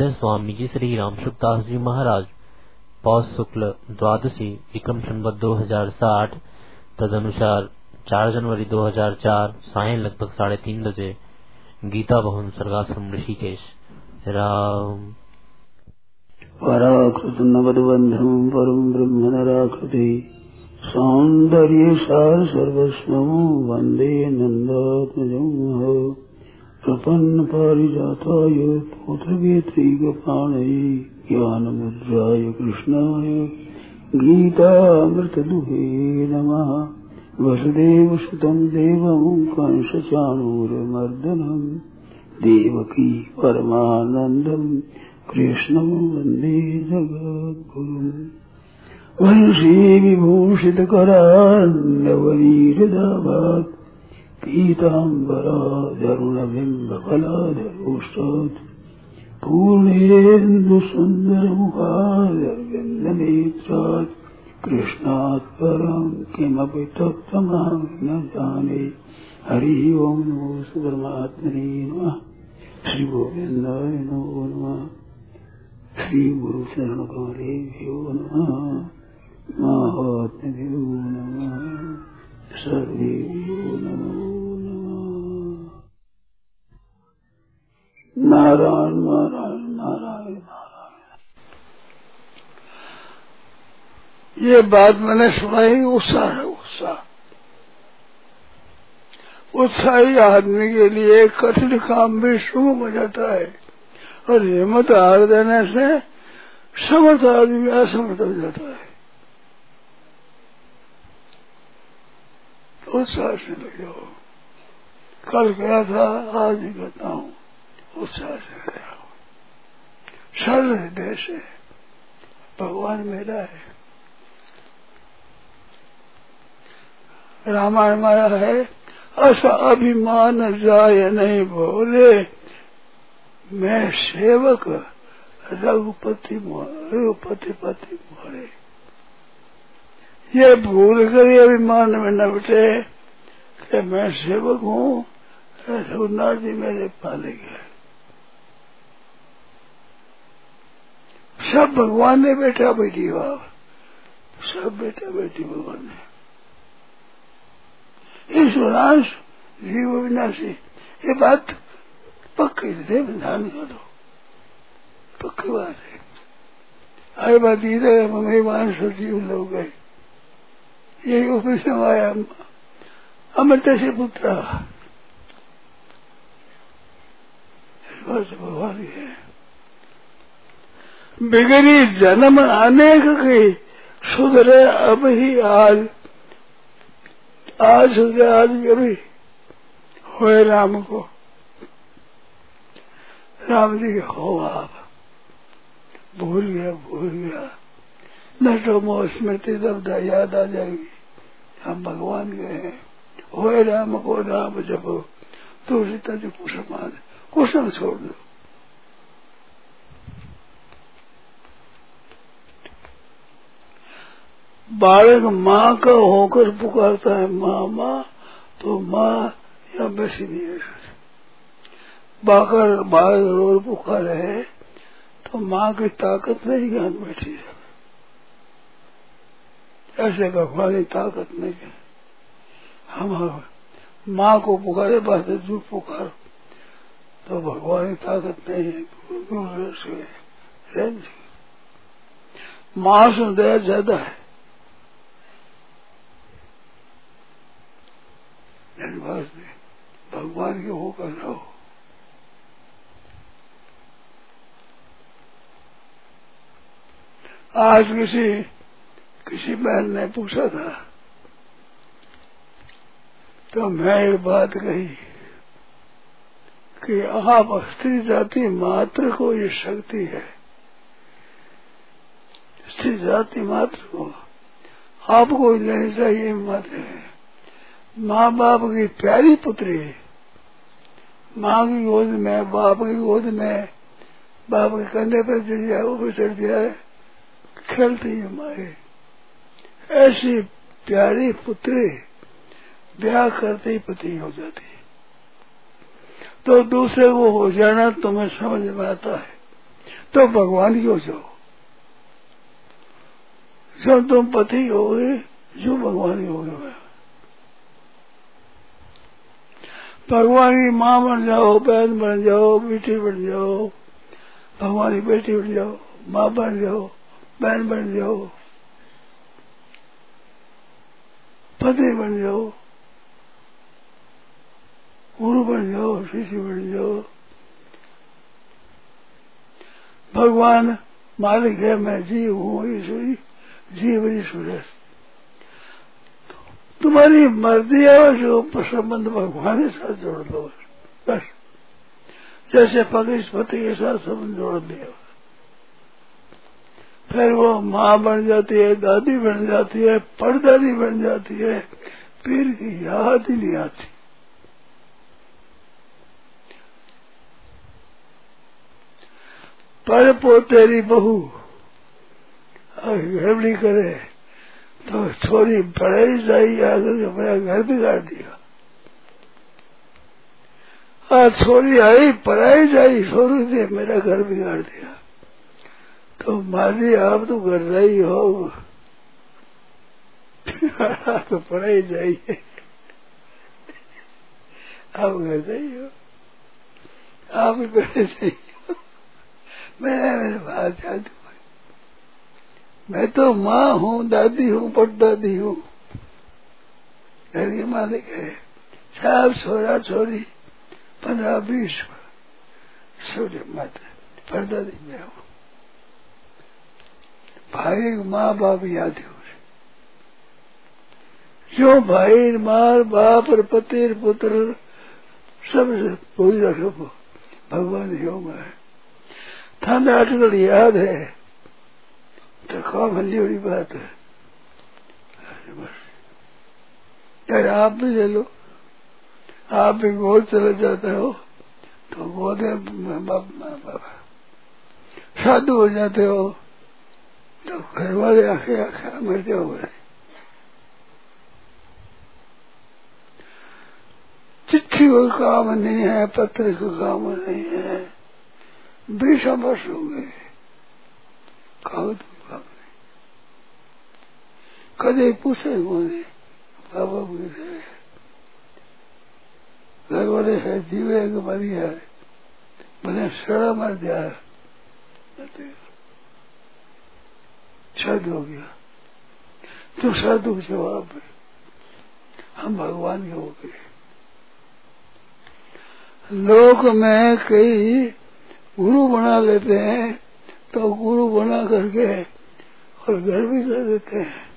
स्वामी जी श्री राम सुखदास जी महाराज, पौष शुक्ल द्वादशी विक्रम संवत दो हज़ार साठ, तदनुसार चार जनवरी 2004 साय लगभग साढ़े तीन बजे, गीता भवन, सर्गाश्रम, ऋषिकेश। राम। पराकृत नवदबन्धं परं ब्रह्म नराकृति सौन्दर्ये सार सर्वस्वं वंदे नन्दात्मजं। प्रपन्न पारिजाताय पौत्रवेत्रैकपाणये ज्ञानमुद्राय कृष्णाय गीतामृतदुहे नमः। वसुदेवसुतं देवं कंसचाणूरमर्दनम् देवकी परमानन्दम् कृष्णं वंदे जगद्गुरुम्। वंशी विभूषितकरान्नवनीरदाभात् पीताम्बरादरुणबिम्बफलादरोष्टात् पूर्णेन्दुसुन्दरमुखादर्गन्धनेत्रात् कृष्णात् परं किमपि तत्त्वमहं न जाने हरि ओं नमो परमात्मने नमः। श्रीगोविन्दाय नमो नमः। श्रीगुरुचरणकारेभ्यो नमः। महात्मभ्यो नमः। नमो नमः। नारायण नारायण नारायण नारायण। ये बात मैंने सुनाई, उत्साह है, उत्साह। उत्साही आदमी के लिए कठिन काम भी सुगम हो जाता है। और हिम्मत हार देने से समर्थ आदमी असमर्थ हो जाता है। उत्साह से लग जाओ कल गया था, आज भी कहता हूँ उत्साह से सरल हृदय से भगवान मेरा है। रामायण माया है, ऐसा अभिमान जाय नहीं बोले मैं सेवक रघुपति रघुपति पति मोरे। ये भूल कर अभिमान में न बैठे कि मैं सेवक हूँ, रघुनाथ जी मेरे पालेंगे सब भगवान ने बेटा बेटी बाप सब बेटा बेटी भगवान ने। ईश्वरांश जीव विनाशी, ये बात पक्की हृदय में ध्यान करो पक्की बात है। आई बात इधर मम्मी मान सजीव लोग गए। यही में आया अमृत से पुत्र। भगवान है। बिगड़ी जन्म अनेक की। सुधरे अब ही आज। आज सुधरे आज भी। हुए राम को। राम जी हो आप भूल गया भूल गया। नष्टो मोह स्मृति तब याद आ जाएगी, हम भगवान गए हैं। होए राम को, राम जपो। तो सीता जी कुसम आ कुसम छोड़ दो। बालक माँ का होकर पुकारता है, माँ माँ तो माँ या बैसी नहीं है। बाकर, बालक रोल पुकार है तो माँ की ताकत नहीं ज्ञान बैठी है ऐसे भगवान की ताकत नहीं है। हम माँ को पुकारे बात है झूठ पुकार। तो भगवान की ताकत नहीं है माँ से दया ज़्यादा है। भगवान के होकर रहो। आज किसी किसी बहन ने पूछा था तो मैं एक बात कही कि आप स्त्री जाति मात्र को ये शक्ति है। स्त्री जाति मात्र को आपको लेनी चाहिए मत है। माँ बाप की प्यारी पुत्री। है माँ की गोद में, बाप की गोद में। बाप के कंधे पर चढ़ जाए ऊपर चढ़ जाए खेलती है माए ऐसी प्यारी पुत्री ब्याह करते ही पति हो जाती है। तो दूसरे को हो जाना तुम्हें समझ में आता है। तो भगवान की हो जाओ। जब तुम पति हो गए जो भगवान ही हो गए भगवान की माँ बन जाओ, बहन बन जाओ, बेटी बन जाओ, भगवान की बेटी बन जाओ, माँ बन जाओ, बहन बन जाओ, पति बन जाओ, गुरु बन जाओ, शिष्य बन जाओ। भगवान मालिक है, मैं जीव हूँ, ईश्वरी, जीव ईश्वर तुम्हारी मर्ज़ी है जो संबंध भगवान के साथ जोड़ दो। बस। जैसे पति के साथ संबंध जोड़ दिया। फिर वो माँ बन जाती है, दादी बन जाती है, परदादी बन जाती है फिर की याद ही नहीं आती। पर पोतेरी बहू गड़बड़ी करे। तो छोरी पढ़ाई जाई आगे मेरा घर बिगाड़ दिया आज छोरी आई पढ़ाई जाई छोरी ने मेरा घर बिगाड़ दिया तो माजी आप तो घर रही हो तो पढ़ाई जाइए आप घर रही हो आप ही पढ़ाई जाइए मैं मेरे बात जाती मैं तो माँ हूँ, दादी हूँ पटदादी हूँ। घर के मालिक है। साहब छोरा छोरी पंद्रह बीस सूर्य मत, परदादी में हूँ। भाई माँ बाप याद हो जो भाई मार बाप और पति, पुत्र, सब भूल जाओ भगवान योग है। थाने आर्टिकल याद है। तो काम हल्ली बड़ी बात है? यार आप भी ले लो। आप भी गोद चले जाते हो। तो गोद साधु हो जाते हो। तो घर वाले आखे आखे मर जाओगे। चिट्ठी कोई काम नहीं है, पत्र का काम नहीं है। बीस वर्ष हो गए का नहीं कदे पूछे उन्होंने बाबा बोले घर वाले है कि मरी है। मैंने सड़ा मर दिया शायद हो गया। तो साधु जवाब है हम भगवान के हो गए। लोक में कई गुरु बना लेते हैं तो गुरु बना करके और घर भी कर देते हैं।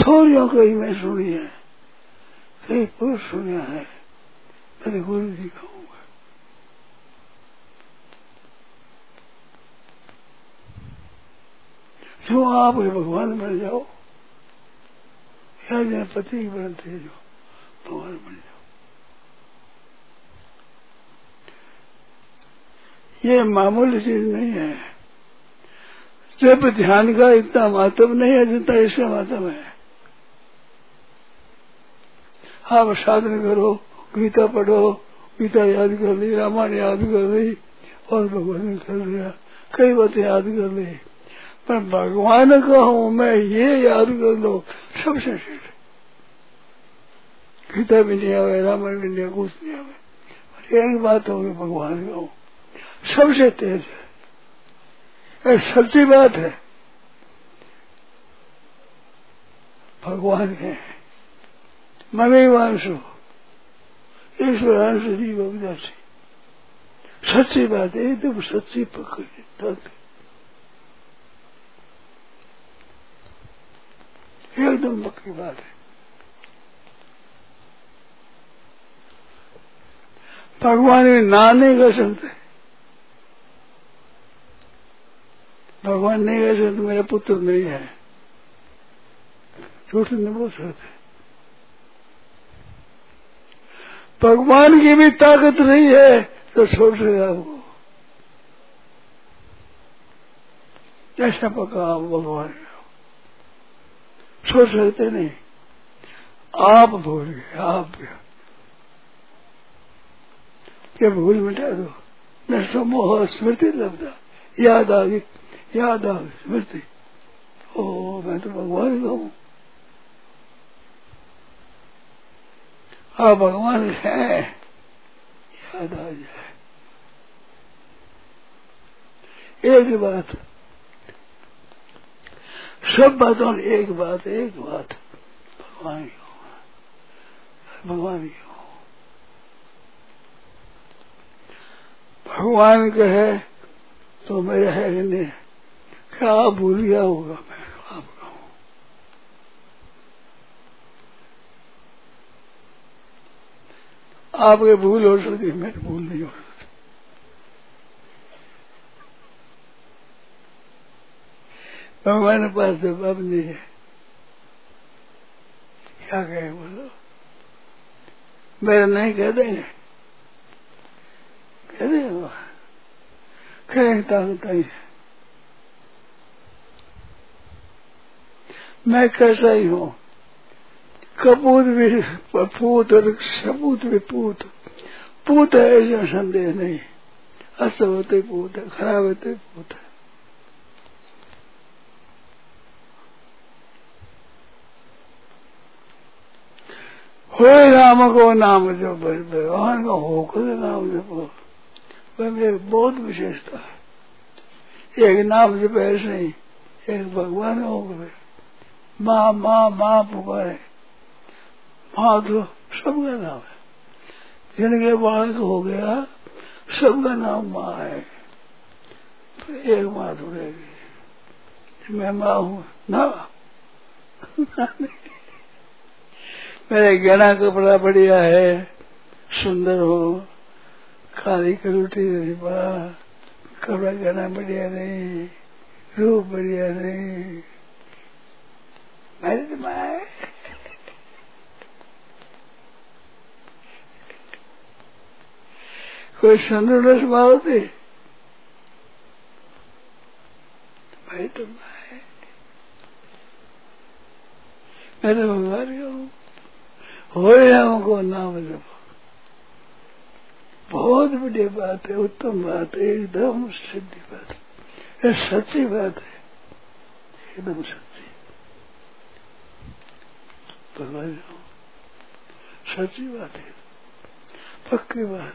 छोरियों कई मैं सुनी है कई पुरुष सुनिया है मेरे गुरु जी कहूँगा जो आप भगवान बन जाओ, या जो पति बनते जो भगवान बन जाओ। ये मामूली चीज़ नहीं है। जब ध्यान का इतना महत्व नहीं है जितना इसका महत्व है। आप साधन करो, गीता पढ़ो, गीता याद कर ली, रामायण याद कर ली, और भगवान ने कर लिया कई बातें याद कर ली। पर भगवान का हूँ मैं ये याद कर लो, सबसे श्रेष्ठ। गीता भी नहीं आवे, रामायण भी नहीं कुछ नहीं आवे। एक बात होगी भगवान का हूँ सबसे तेज है। एक सच्ची बात है। भगवान के वांशु ईश्वर अंश जीव अविनाशी सच्ची बात है, एकदम सच्ची पकड़ी एकदम पक्की बात है। भगवान में ना नहीं कर सकते भगवान नहीं कह सकते मेरा पुत्र नहीं है। झूठ नहीं बोल सकते। भगवान की भी ताकत नहीं है तो छोड़ सकेगा वो। ऐसा पका भगवान। छोड़ सकते नहीं। आप भूल गए, आप ये भूल मिटा दो। न समोह स्मृति लगता याद आ गई, याद आ गई स्मृति। ओ, मैं तो भगवान का हूँ। हाँ भगवान है। याद आ जाए। एक बात। सब बातों एक बात एक बात। भगवान हो भगवान हो भगवान कहे तो मेरा है नहीं क्या भूल गया होगा मैं आपका हूँ आपके भूल हो सकती मेरी भूल नहीं हो सकती। भगवान पास जवाब नहीं है। क्या कहे बोलो? मेरा नहीं कह देंगे कह देंगे कहेंगे ताकत है। मैं कैसा ही हूँ? कपूत भी, पूत और सपूत भी पूत। पूत है ऐसा संदेह नहीं। अच्छा होते पूत है, खराब होते पूत है। हो राम को नाम जो भगवान का होकर नाम जपो वह बहुत विशेषता है। एक नाम जब ऐसे नहीं एक भगवान हो। गए माँ माँ माँ पुकारे। माँ तो सबका नाम है। जिनके बालक हो गया सबका नाम माँ है। तो एक माँ रहेगी मैं माँ हूँ। ना। मेरे गहना कपड़ा बढ़िया है, सुंदर हो काली करोटी नहीं पड़ा कपड़ा गहना बढ़िया नहीं, रूप बढ़िया नहीं। मेरी तो माँ है। कोई संदर्भ माँ होती भाई तो माँ है मैं तो का हूँ। हो हमको नाम जपो। बहुत बड़ी बात है, उत्तम बात है, एकदम सिद्धि बात है। सच्ची बात है। एकदम सच्ची। भगवान सच्ची बात है। पक्की बात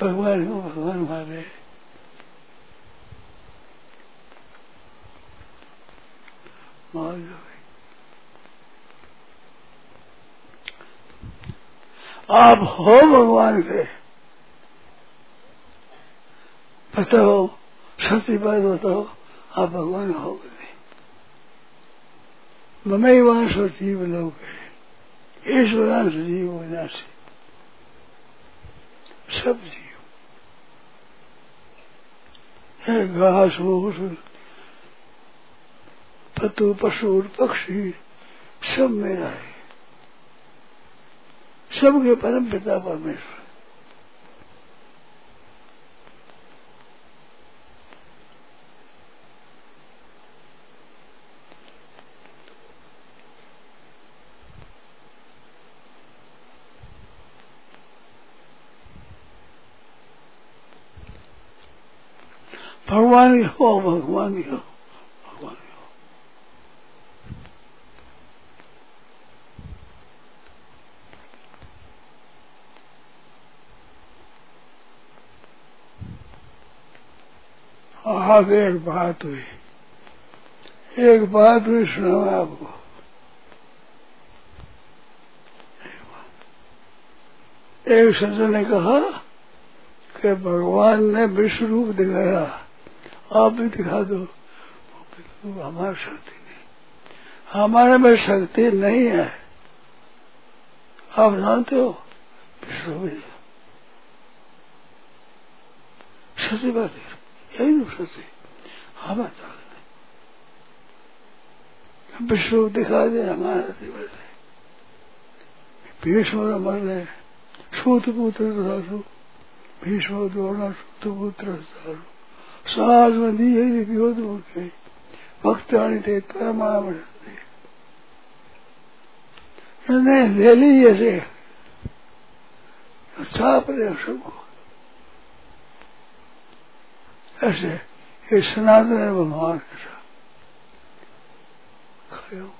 भगवान। हो, भगवान मौज आप हो भगवान के। बताओ सच्ची बात बताओ, आप भगवान हो गए। ममई वास और जीव लोग ईश्वरांश जीव विनाशी सब जीव। घास फूस पतु पशु, पक्षी, सब मेरा है सबके परम पिता परमेश्वर। भगवान हो भगवान हो भगवान हो आगे एक बात हुई। एक बात हुई सुना आपको। एक सज्जन ने कहा कि भगवान ने विश्व रूप दिखाया। आप भी दिखा दो। हमारे शक्ति नहीं। हमारे में शक्ति नहीं है। आप जानते हो? विश्व में सच्ची बात है। यही तो सच्ची हमें नहीं विश्व दिखा दे, हमारा दिवस है। भीष्म मर रहे सूत पुत्र भीष्म द्रोण सूत पुत्र दासु बंदी यही विरोध भक्तानी थे परमावृत्ति नहीं ले ली ऐसे छाप रहे सबको। ऐसे, ये सनातन है, भगवान साथ। खाओ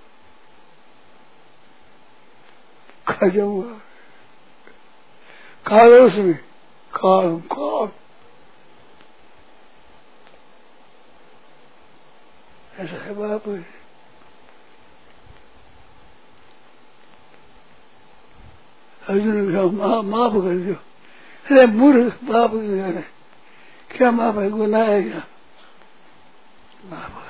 खा जाऊँगा खा लो उसमें खा खा ऐसा है बाप अर्जुन माफ़ कर दो। अरे मूर्ख बाप क्या माफ़ है, गुनाह है क्या? माफ़ कर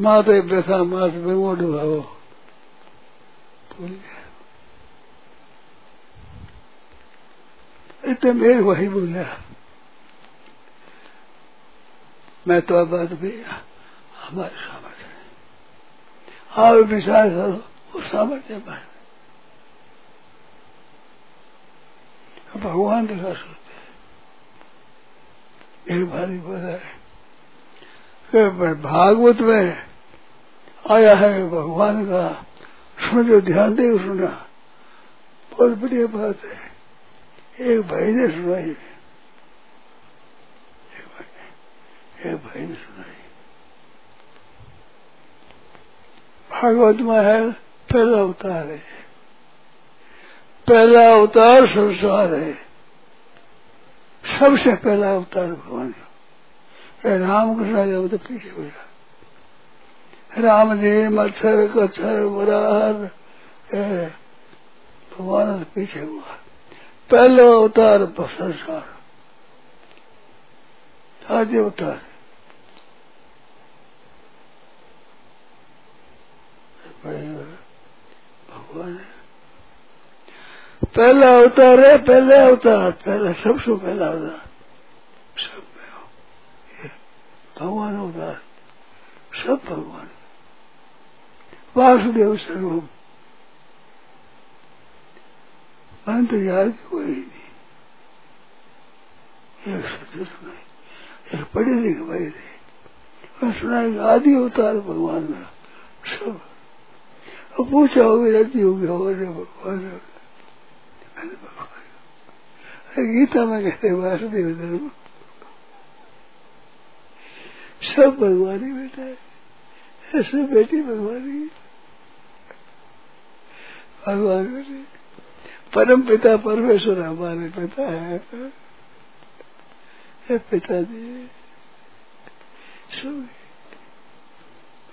माँ तो व्यथा मास में वो डुबाओ इतने मेरे वही बोला। मैं तो अब हमारे सामर्थ्य आओ विश्वास करो, वो सामर्थ्य पाए भगवान दिखा सकते एक भारी बोला है भागवत में आया है, भगवान का सुन जो ध्यान दे सुना। बहुत बढ़िया बात है। एक भाई ने सुनाई एक भाई, एक भाई ने सुनाई भागवत में है पहला अवतार है। पहला अवतार संसार है। सबसे पहला अवतार भगवान का रामकृष्ण जब तो पीछे हुआ राम ने मच्छर कच्छर बरार भगवान से पीछे हुआ। पहला अवतार संसार। आदि अवतार। भगवान है पहला अवतार है, पहले अवतार, पहला, सबसे पहला अवतार। सब में भगवान अवतार, सब भगवान। वासुदेव सर्वम। अंत याद कोई नहीं। एक सत्य सुनाई एक पढ़े लिखे भाई और सुनाई आदि अवतार भगवान का सब अब पूछा होगी राज़ी होगी होगा भगवान गीता में कहते वासुदेव धर्म सब भगवान ही बेटा है ऐसे बेटी भगवान ही भगवान बेटे परम पिता परमेश्वर हमारे पिता है पिताजी सब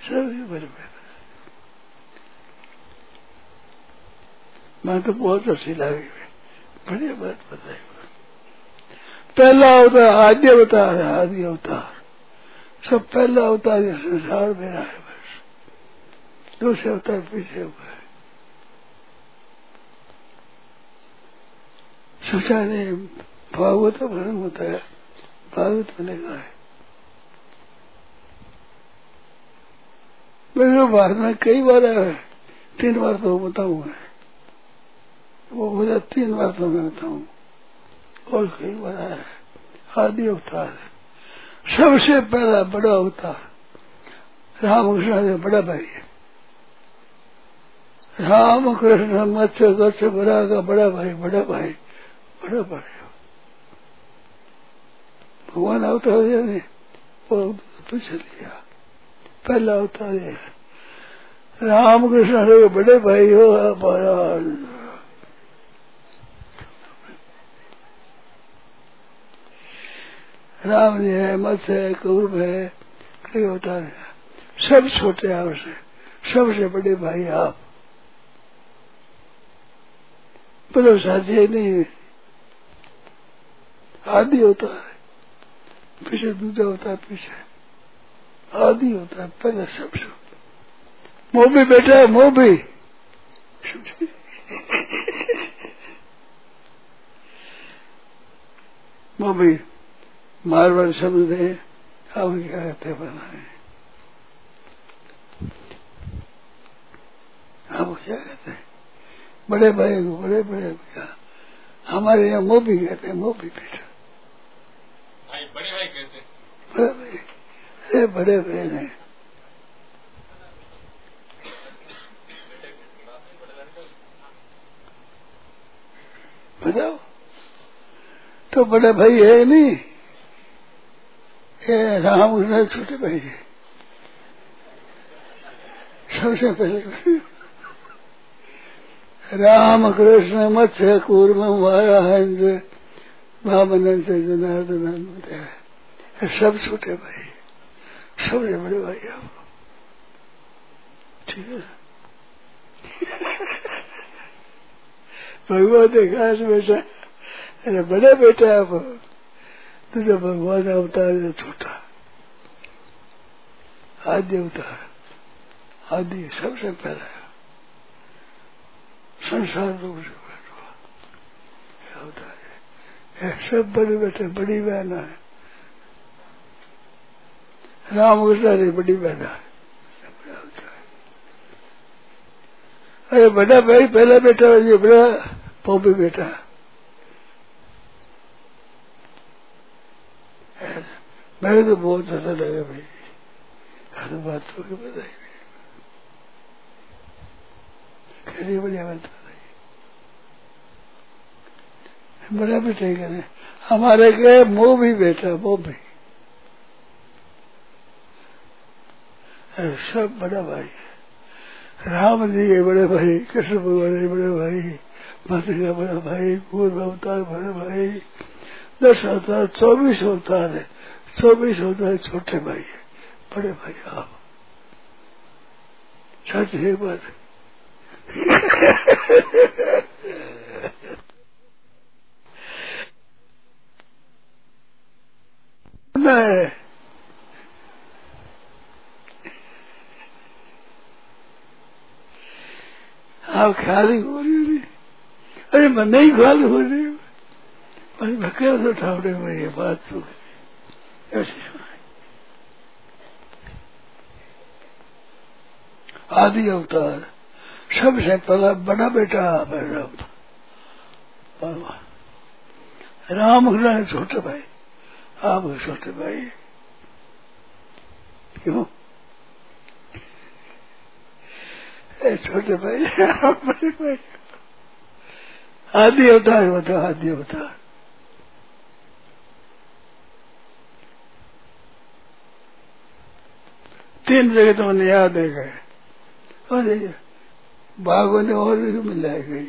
सब परम पिता मैं तो बहुत अच्छी लगी बढ़िया बात बताई। पहला अवतार आदि अवतार है, आदि अवतार। सब पहला अवतार ये संसार में है बस। दूसरे अवतार पीछे हुआ है। सोचा ने भागवत भरण होता है भागवत कहा है। मेरे भारत में कई बार आया है। तीन बार तो बताऊँगा। वो हो जाए तीन बार तो मैं बताऊँ और कई बार आया है। आदि अवतार है। सबसे पहला बड़ा अवतार रामकृष्ण से बड़ा भाई है। राम कृष्ण मत्स्य गच्छ बड़ा का बड़ा भाई बड़ा भाई बड़ा भाई भगवान अवतार ने पूछ लिया। पहला अवतार है। राम कृष्ण से बड़े भाई हो राम जी है मत्स्य है, कौरव है, कई अवतार है। सब छोटे आपसे सबसे बड़े भाई आप। बोलो साझे नहीं। आदि होता है। पीछे दूसरा होता है, पीछे। आदि होता है, पहले सबसे भी बेटा है मोबी मोबी मारवाड़ शब्द है हम क्या कहते पता है अब क्या कहते हैं? बड़े भाई को बड़े बड़े क्या? हमारे यहाँ मोबी कहते हैं मोबी बेटा। भाई बड़े भाई कहते हैं। बड़े भाई अरे बड़े बहन है बताओ। तो बड़े भाई है नहीं। ये राम कृष्ण छोटे भाई है। सबसे पहले राम कृष्ण मत्स्य कूर्म माया हंस वामन से जनार्दन सब छोटे भाई सबसे बड़े भाई आप ठीक है? भगवान ने कहा बेटा अरे बड़ा बेटा आप तुझे भगवान अवतार है छोटा, आदि अवतार, आदि सबसे पहला संसार रूप से अवतार है। सब बड़े बेटे, बड़ी बहन है। रामकृष्ण ने बड़ी बहन है। अरे बड़ा भाई, पहला बेटा ये बड़ा पौपी बेटा मेरे तो बहुत अच्छा लगा भाई। हर बात तो के बताई कैसी बढ़िया बात बताई बड़ा बेटा ही हमारे के मुँह भी बेटा वो भी। सब बड़ा भाई राम जी के बड़े भाई, कृष्ण भगवान के बड़े भाई, मत का बड़ा भाई पूर्व अवतार बड़े भाई। दस अवतार, चौबीस अवतार है। चौबीस अवतार छोटे भाई है, बड़े भाई आप सच है बात नहीं आप खाली हो रही नहीं अरे मैं नहीं खाली हो रही मैं कैसे ठावड़े में ये बात तो आदि अवतार, सबसे पहला बड़ा बेटा है राम भगवान। राम है छोटे भाई, आप छोटे भाई। क्यों? छोटे भाई भाई। आदि अवतार बताओ आदि अवतार। तीन जगह तो मैंने याद है और भागवत और भी मिल जाएगा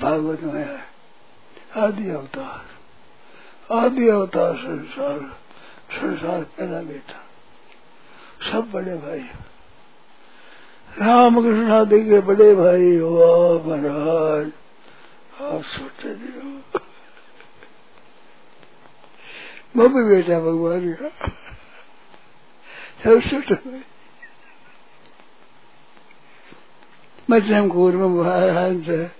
भागवत में आदि अवतार। आदि अवतार संसार संसार पैदा बेटा सब बड़े भाई। राम कृष्ण आदि के बड़े भाई हो महाराज। आप सोचे नहीं हो। वो भी बेटा भगवान का। छोटे भाई मध्यम कूर्म हंस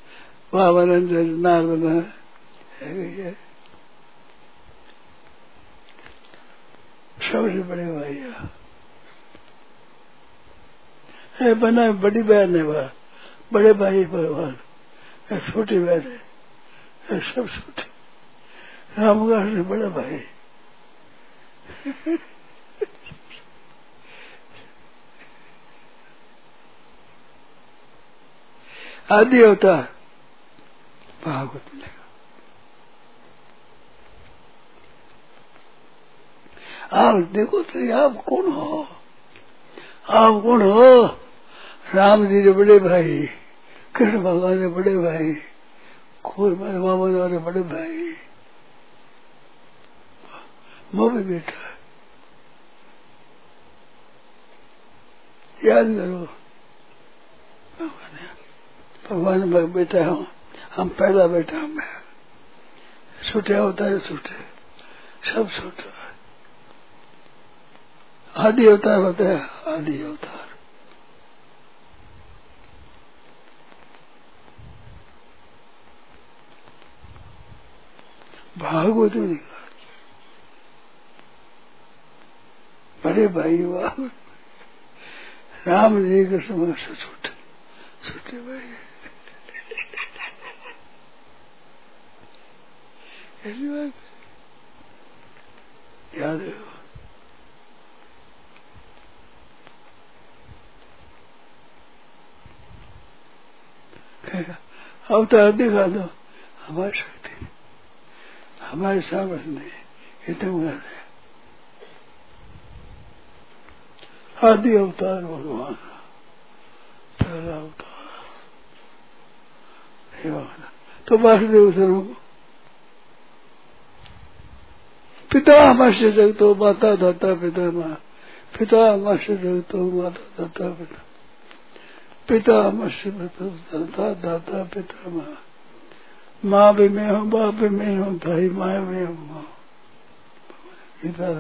वामनंद नारदन सबसे बड़े भाई है। बना, बड़ी बहन है वह। बड़े भाई भगवान। छोटी बहन है। सब छोटे। ने बड़ा भाई। आदि होता भागवत मिलेगा आप देखो तो आप कौन हो? आप कौन हो? राम जी के बड़े भाई, कृष्ण भगवान के बड़े भाई खोर मामा वाले बड़े भाई। वो भी बेटा याद करो। भगवान बेटा हूँ, हम पहला बेटा है छूटे होता है छूटे सब छूटा आदि अवतार होता है, आदि अवतार। भागवत में बड़े भाई वाह। राम जी के समय से छूटे छूटे भाई। ऐसी बात याद है अवतार दिखा दो। हमारी शक्ति। हमारे सामर्थ्य नहीं तुम कर रहे आदि अवतार भगवान। पहला अवतार। हे तो वासुदेव स्वरूप पिता मत्स्य जगतो माता दाता पिता माँ। पिता मत्स्य जगतो माता दाता पिता। पिता मत्स्य दाता दाता पिता माँ। माँ भी मैं हूँ, बाप भी मैं हूँ, भाई माँ भी हूँ, माँ। गीता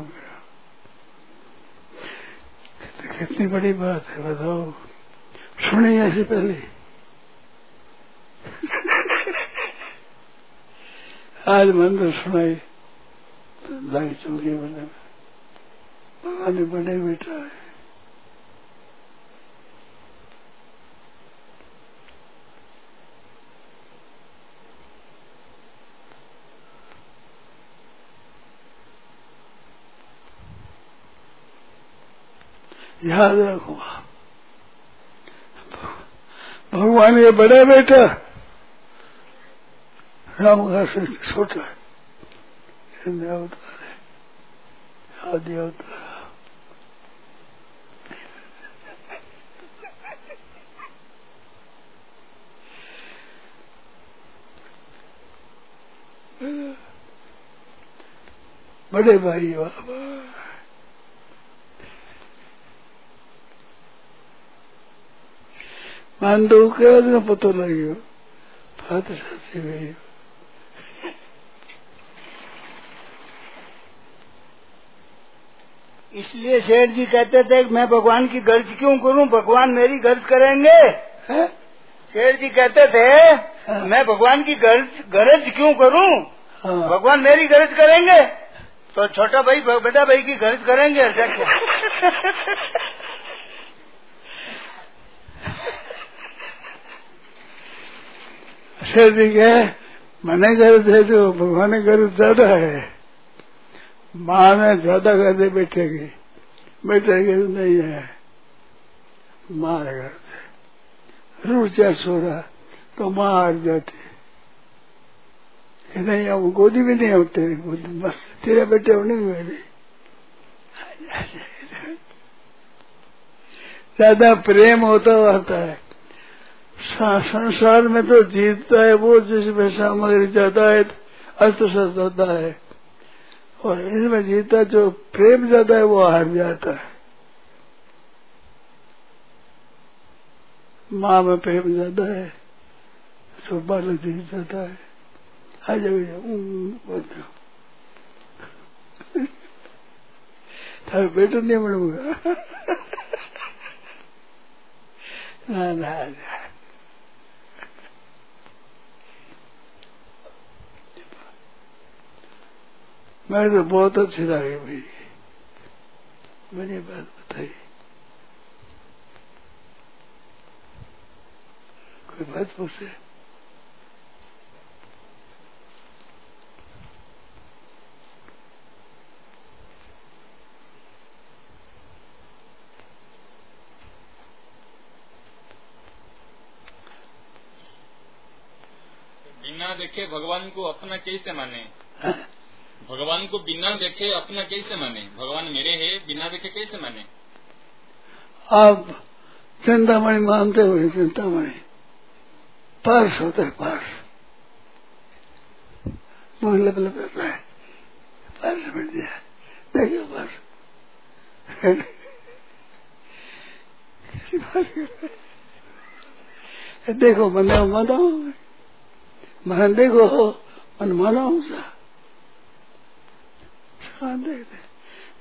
कितनी बड़ी बात है, बताओ। सुनी ऐसे पहले। आज मंदिर सुनाई। लाइट चल गई बने। भगवान बड़े बेटा है। याद रखो भगवान ये बड़ा बेटा। राम का छोटा है। अवतार है आदि अवतार बड़े भाई बाबा मान दो दिन पता लगे फात साथी गई इसलिए सेठ जी कहते थे कि मैं भगवान की गर्ज क्यों करूँ? भगवान मेरी गर्ज करेंगे। है? सेठ जी कहते थे मैं भगवान की गर्ज गरज क्यों करूँ? हाँ। भगवान मेरी गरज करेंगे। तो छोटा भाई बड़ा भाई की गरज करेंगे क्या? शरीर क्या है मने गर्द है जो भगवान की गर्द ज़्यादा है। माँ में ज़्यादा गर्दे बैठेगी। बेटे गर्द नहीं है। माँ गर्द है रूचा सोरा तो माँ हार जाती। नहीं, अब गोदी भी नहीं होते। बस तेरे बेटे होने मेरे ज़्यादा प्रेम होता रहता है। संसार में तो जीतता है वो जिसमें सामग्री ज़्यादा है अस्त्र ज़्यादा है। और इसमें जीता जो प्रेम ज़्यादा है, वो हार जाता है। माँ में प्रेम ज़्यादा है तो बालक जीत जाता है। आ जाओ तारे बेटो नहीं बनूँगा ना ना ना मैं तो बहुत अच्छी लगी भाई मैंने बात बताई। कोई बात पूछे? बिना देखे भगवान को अपना कैसे माने? भगवान को बिना देखे अपना कैसे माने? भगवान मेरे है, बिना देखे कैसे माने? आप चिंतामणि मानते हुए चिंतामणि। पास होता है, पास। मुँह लब लब कर रहा है। समझ दिया देखिए देखो मन माना मन देखो, मन माना सा हाँ। देखते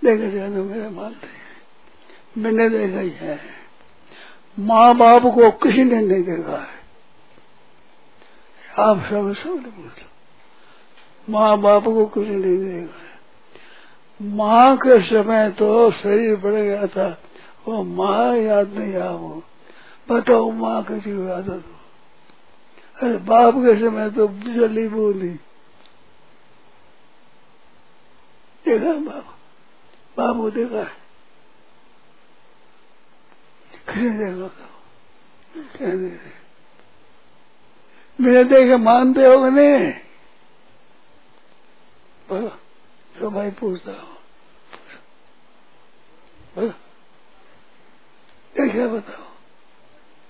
देखे जानो मेरा मानते मैंने देखा ही है। माँ बाप को किसी ने नहीं देखा है। आप सब सब माँ बाप को किसी नहीं देखा है। माँ के समय तो शरीर बढ़ गया था। वो माँ याद नहीं आ वो बताओ माँ किसी याद हो अरे बाप के समय तो जली बोली देखा बाप बाप को देखा है ने देखा देखे मानते हो नहीं? बोलो तो भाई पूछता हूँ। बोलो क्या बताओ।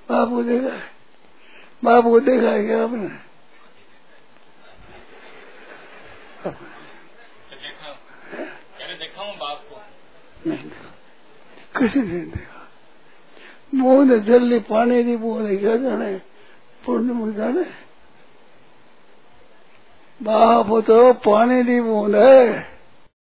बाप को देखा है। बाप को देखा है क्या आपने देखा मैंने देखा हूँ बाप को नहीं देगा किसी नहीं देगा बूंद जल्दी पानी दी बूंद क्या जाने? पूर्ण में जाने? बाप तो पानी की बूंद है